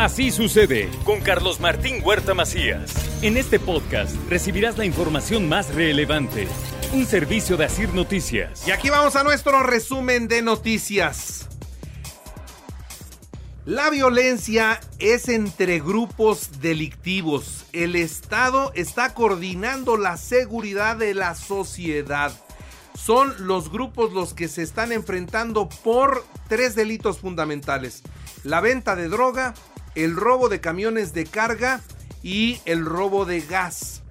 Así sucede con Carlos Martín Huerta Macías. En este podcast recibirás la información más relevante. Un servicio de Asir Noticias. Y aquí vamos a nuestro resumen de noticias. La violencia es entre grupos delictivos. El Estado está coordinando la seguridad de la sociedad. Son los grupos los que se están enfrentando por tres delitos fundamentales. La venta de droga, el robo de camiones de carga y el robo de gas.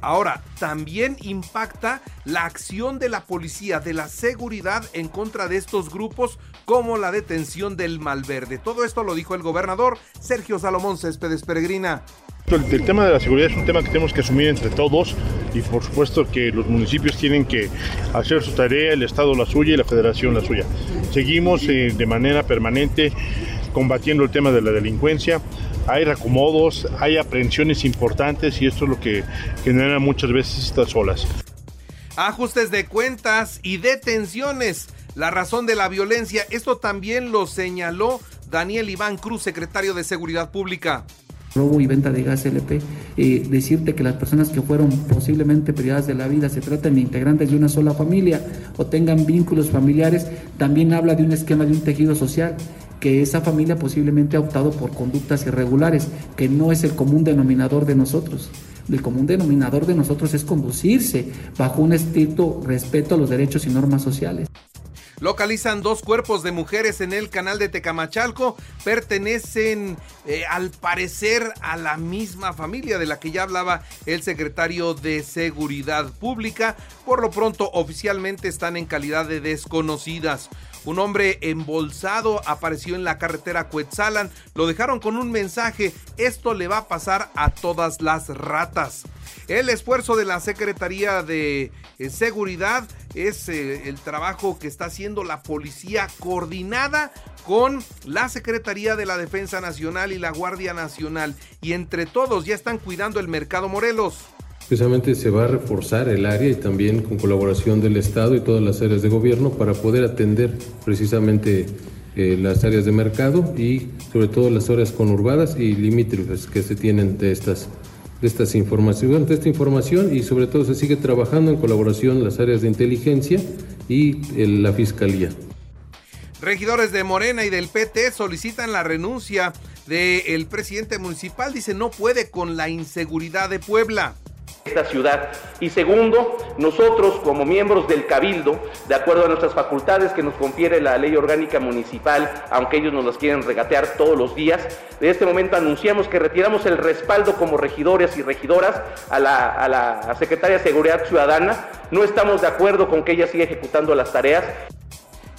Ahora, también impacta la acción de la policía, de la seguridad en contra de estos grupos, como la detención del Malverde. Todo esto lo dijo el gobernador Sergio Salomón Céspedes Peregrina. El, tema de la seguridad es un tema que tenemos que asumir entre todos y por supuesto que los municipios tienen que hacer su tarea, el Estado la suya y la Federación la suya. Seguimos eh, de manera permanente combatiendo el tema de la delincuencia. Hay reacomodos, hay aprehensiones importantes y esto es lo que genera muchas veces estas olas. Ajustes de cuentas y detenciones. La razón de la violencia, esto también lo señaló Daniel Iván Cruz, secretario de Seguridad Pública robo y venta de gas LP, eh, decirte que las personas que fueron posiblemente privadas de la vida se traten de integrantes de una sola familia o tengan vínculos familiares, también habla de un esquema de un tejido social que esa familia posiblemente ha optado por conductas irregulares, que no es el común denominador de nosotros. El común denominador de nosotros es conducirse bajo un estricto respeto a los derechos y normas sociales. Localizan dos cuerpos de mujeres en el canal de Tecamachalco. Pertenecen, eh, al parecer, a la misma familia de la que ya hablaba el secretario de Seguridad Pública. Por lo pronto, oficialmente están en calidad de desconocidas. Un hombre embolsado apareció en la carretera Cuetzalan. Lo dejaron con un mensaje. Esto le va a pasar a todas las ratas. El esfuerzo de la Secretaría de eh, Seguridad es eh, el trabajo que está haciendo la policía coordinada con la Secretaría de la Defensa Nacional y la Guardia Nacional. Y entre todos ya están cuidando el mercado Morelos. Precisamente se va a reforzar el área y también con colaboración del Estado y todas las áreas de gobierno para poder atender precisamente eh, las áreas de mercado y sobre todo las áreas conurbadas y límites que se tienen de estas de estas informaciones, de esta información y sobre todo se sigue trabajando en colaboración las áreas de inteligencia y la fiscalía. Regidores de Morena y del PT solicitan la renuncia del presidente municipal. Dice no puede con la inseguridad de Puebla esta ciudad. Y segundo, nosotros como miembros del Cabildo, de acuerdo a nuestras facultades que nos confiere la ley orgánica municipal, aunque ellos nos las quieren regatear todos los días, de este momento anunciamos que retiramos el respaldo como regidores y regidoras a la, a la Secretaria de Seguridad Ciudadana. No estamos de acuerdo con que ella siga ejecutando las tareas.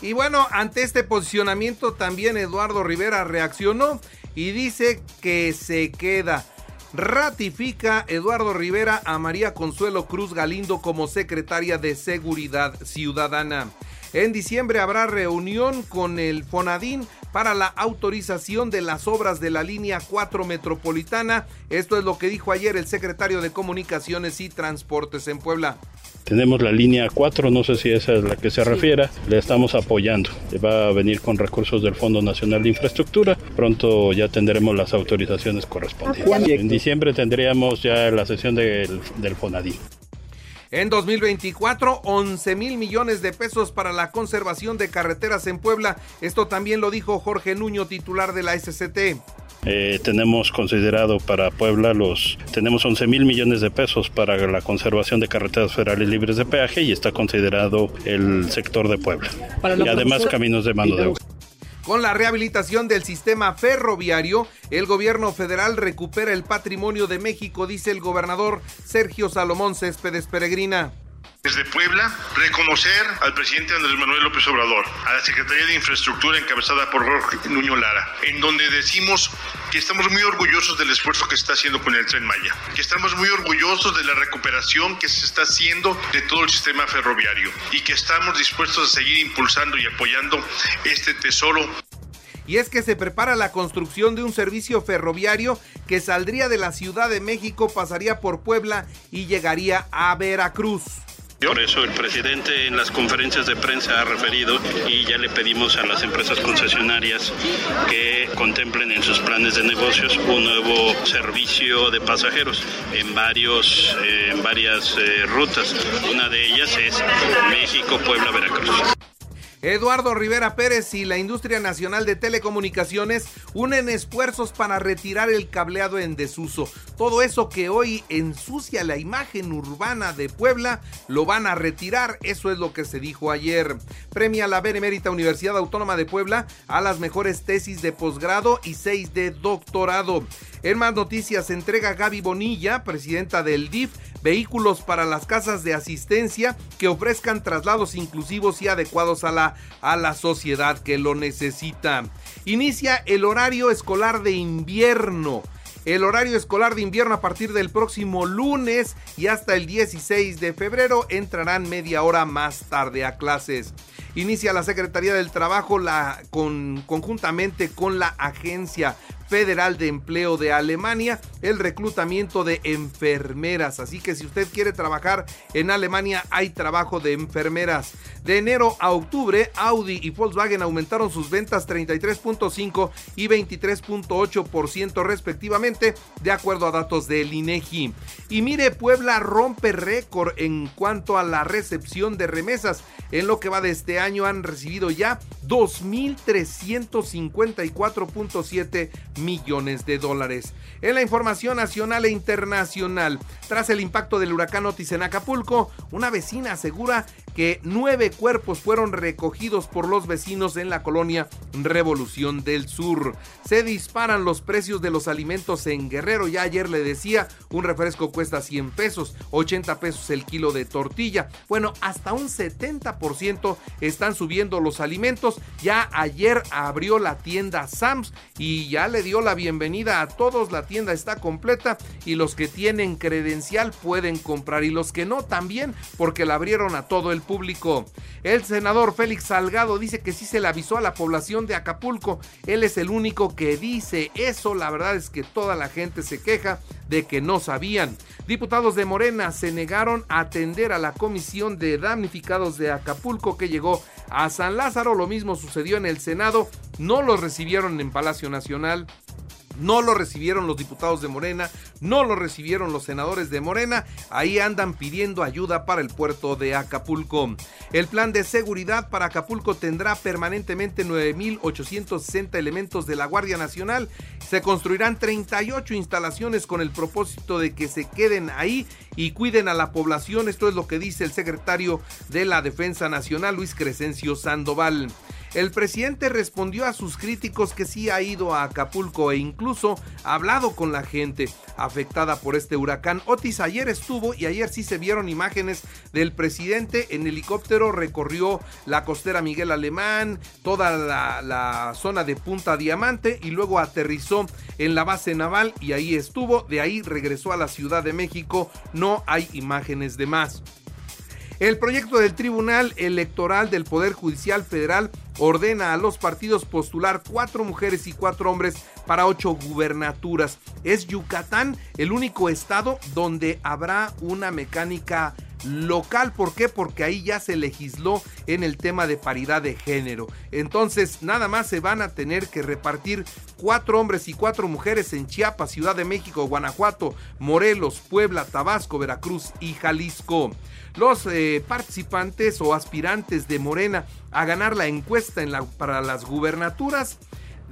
Y bueno, ante este posicionamiento también Eduardo Rivera reaccionó y dice que se queda ratifica Eduardo Rivera a María Consuelo Cruz Galindo como secretaria de Seguridad Ciudadana. En diciembre habrá reunión con el Fonadín para la autorización de las obras de la línea 4 metropolitana. Esto es lo que dijo ayer el secretario de Comunicaciones y Transportes en Puebla. Tenemos la línea 4, no sé si esa es la que se refiera, le estamos apoyando. Va a venir con recursos del Fondo Nacional de Infraestructura. Pronto ya tendremos las autorizaciones correspondientes. En diciembre tendríamos ya la sesión del, del Fonadí. En 2024, 11 mil millones de pesos para la conservación de carreteras en Puebla. Esto también lo dijo Jorge Nuño, titular de la SCT. Eh, tenemos considerado para Puebla los tenemos 11 mil millones de pesos para la conservación de carreteras federales libres de peaje y está considerado el sector de Puebla y además caminos de mano de obra. Con la rehabilitación del sistema ferroviario, el gobierno federal recupera el patrimonio de México, dice el gobernador Sergio Salomón Céspedes Peregrina. Desde Puebla, reconocer al presidente Andrés Manuel López Obrador, a la Secretaría de Infraestructura encabezada por Jorge Nuño Lara, en donde decimos que estamos muy orgullosos del esfuerzo que se está haciendo con el Tren Maya, que estamos muy orgullosos de la recuperación que se está haciendo de todo el sistema ferroviario y que estamos dispuestos a seguir impulsando y apoyando este tesoro y es que se prepara la construcción de un servicio ferroviario que saldría de la Ciudad de México, pasaría por Puebla y llegaría a Veracruz. Por eso el presidente en las conferencias de prensa ha referido y ya le pedimos a las empresas concesionarias que contemplen en sus planes de negocios un nuevo servicio de pasajeros en, varios, eh, en varias eh, rutas. Una de ellas es México-Puebla-Veracruz. Eduardo Rivera Pérez y la Industria Nacional de Telecomunicaciones unen esfuerzos para retirar el cableado en desuso. Todo eso que hoy ensucia la imagen urbana de Puebla lo van a retirar, eso es lo que se dijo ayer. Premia la Benemérita Universidad Autónoma de Puebla a las mejores tesis de posgrado y seis de doctorado. En más noticias, entrega Gaby Bonilla, presidenta del DIF, vehículos para las casas de asistencia que ofrezcan traslados inclusivos y adecuados a la, a la sociedad que lo necesita. Inicia el horario escolar de invierno el horario escolar de invierno a partir del próximo lunes y hasta el 16 de febrero entrarán media hora más tarde a clases. Inicia la Secretaría del Trabajo la, con, conjuntamente con la Agencia Federal de Empleo de Alemania el reclutamiento de enfermeras. Así que si usted quiere trabajar en Alemania, hay trabajo de enfermeras. De enero a octubre, Audi y Volkswagen aumentaron sus ventas 33.5 y 23.8% respectivamente, de acuerdo a datos del INEGI. Y mire, Puebla rompe récord en cuanto a la recepción de remesas. En lo que va de este año han recibido ya 2.354.7 millones de dólares. En la información nacional e internacional, tras el impacto del huracán Otis en Acapulco, una vecina asegura que nueve cuerpos fueron recogidos por los vecinos en la colonia Revolución del Sur. Se disparan los precios de los alimentos en Guerrero. Ya ayer le decía, un refresco cuesta 100 pesos, 80 pesos el kilo de tortilla. Bueno, hasta un 70% están subiendo los alimentos. Ya ayer abrió la tienda Sams y ya le dio la bienvenida a todos. La tienda está completa y los que tienen credencial pueden comprar y los que no también porque la abrieron a todo el público. El senador Félix Salgado dice que sí se le avisó a la población de Acapulco. Él es el único que dice eso. La verdad es que toda la gente se queja de que no sabían. Diputados de Morena se negaron a atender a la comisión de damnificados de Acapulco que llegó a San Lázaro. Lo mismo sucedió en el Senado. No los recibieron en Palacio Nacional. No lo recibieron los diputados de Morena, no lo recibieron los senadores de Morena. Ahí andan pidiendo ayuda para el puerto de Acapulco. El plan de seguridad para Acapulco tendrá permanentemente 9.860 elementos de la Guardia Nacional. Se construirán 38 instalaciones con el propósito de que se queden ahí y cuiden a la población. Esto es lo que dice el secretario de la Defensa Nacional, Luis Crescencio Sandoval. El presidente respondió a sus críticos que sí ha ido a Acapulco e incluso ha hablado con la gente afectada por este huracán. Otis ayer estuvo y ayer sí se vieron imágenes del presidente en helicóptero, recorrió la costera Miguel Alemán, toda la, la zona de Punta Diamante y luego aterrizó en la base naval y ahí estuvo, de ahí regresó a la Ciudad de México, no hay imágenes de más. El proyecto del Tribunal Electoral del Poder Judicial Federal ordena a los partidos postular cuatro mujeres y cuatro hombres para ocho gubernaturas. Es Yucatán el único estado donde habrá una mecánica local. ¿Por qué? Porque ahí ya se legisló en el tema de paridad de género. Entonces, nada más se van a tener que repartir cuatro hombres y cuatro mujeres en Chiapas, Ciudad de México, Guanajuato, Morelos, Puebla, Tabasco, Veracruz y Jalisco. Los eh, participantes o aspirantes de Morena a ganar la encuesta en la, para las gubernaturas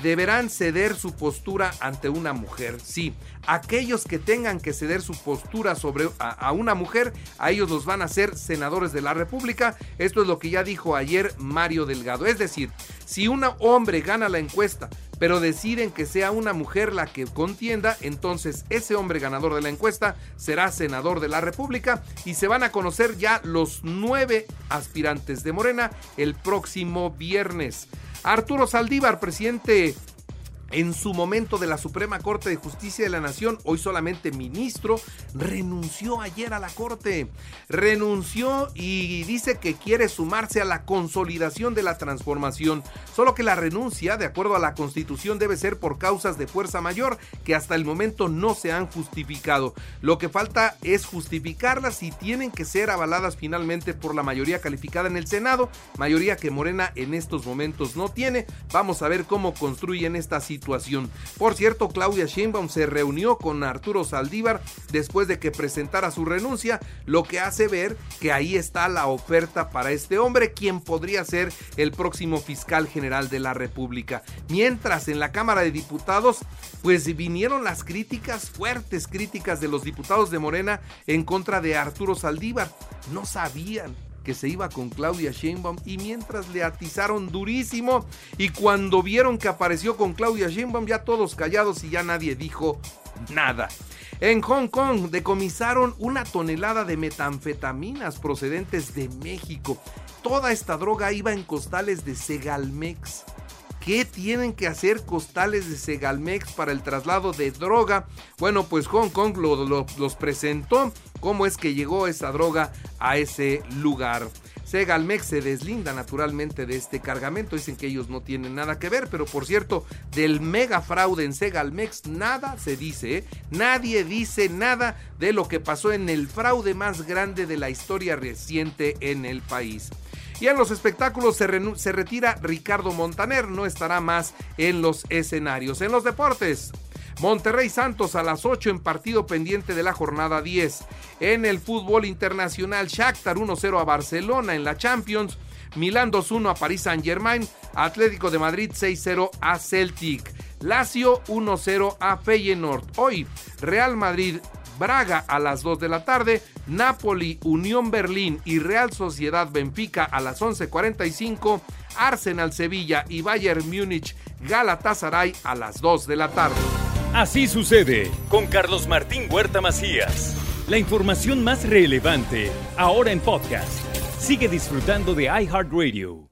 deberán ceder su postura ante una mujer. Sí, aquellos que tengan que ceder su postura sobre a, una mujer, a ellos los van a ser senadores de la República. Esto es lo que ya dijo ayer Mario Delgado. Es decir, si un hombre gana la encuesta, pero deciden que sea una mujer la que contienda, entonces ese hombre ganador de la encuesta será senador de la República y se van a conocer ya los nueve aspirantes de Morena el próximo viernes. Arturo Saldívar, presidente en su momento de la Suprema Corte de Justicia de la Nación, hoy solamente ministro, renunció ayer a la Corte. Renunció y dice que quiere sumarse a la consolidación de la transformación. Solo que la renuncia, de acuerdo a la Constitución, debe ser por causas de fuerza mayor que hasta el momento no se han justificado. Lo que falta es justificarlas y tienen que ser avaladas finalmente por la mayoría calificada en el Senado, mayoría que Morena en estos momentos no tiene. Vamos a ver cómo construyen esta situación por cierto, Claudia Sheinbaum se reunió con Arturo Saldívar después de que presentara su renuncia, lo que hace ver que ahí está la oferta para este hombre, quien podría ser el próximo fiscal general de la República. Mientras en la Cámara de Diputados, pues vinieron las críticas, fuertes críticas de los diputados de Morena en contra de Arturo Saldívar. No sabían que se iba con Claudia Sheinbaum y mientras le atizaron durísimo y cuando vieron que apareció con Claudia Sheinbaum ya todos callados y ya nadie dijo nada. En Hong Kong decomisaron una tonelada de metanfetaminas procedentes de México. Toda esta droga iba en costales de Segalmex. ¿Qué tienen que hacer costales de Segalmex para el traslado de droga? Bueno, pues Hong Kong los presentó cómo es que llegó esa droga a ese lugar. Segalmex se deslinda naturalmente de este cargamento, dicen que ellos no tienen nada que ver, pero por cierto, del mega fraude en Segalmex nada se dice, ¿eh? nadie dice nada de lo que pasó en el fraude más grande de la historia reciente en el país. Y en los espectáculos se, se retira Ricardo Montaner, no estará más en los escenarios. En los deportes. Monterrey Santos a las 8 en partido pendiente de la jornada 10. En el fútbol internacional, Shakhtar 1-0 a Barcelona en la Champions. Milán 2-1 a París Saint-Germain. Atlético de Madrid 6-0 a Celtic. Lazio 1-0 a Feyenoord. Hoy, Real Madrid Braga a las 2 de la tarde, Napoli, Unión Berlín y Real Sociedad Benfica a las 11.45, Arsenal Sevilla y Bayern Múnich Galatasaray a las 2 de la tarde. Así sucede con Carlos Martín Huerta Macías. La información más relevante ahora en podcast. Sigue disfrutando de iHeartRadio.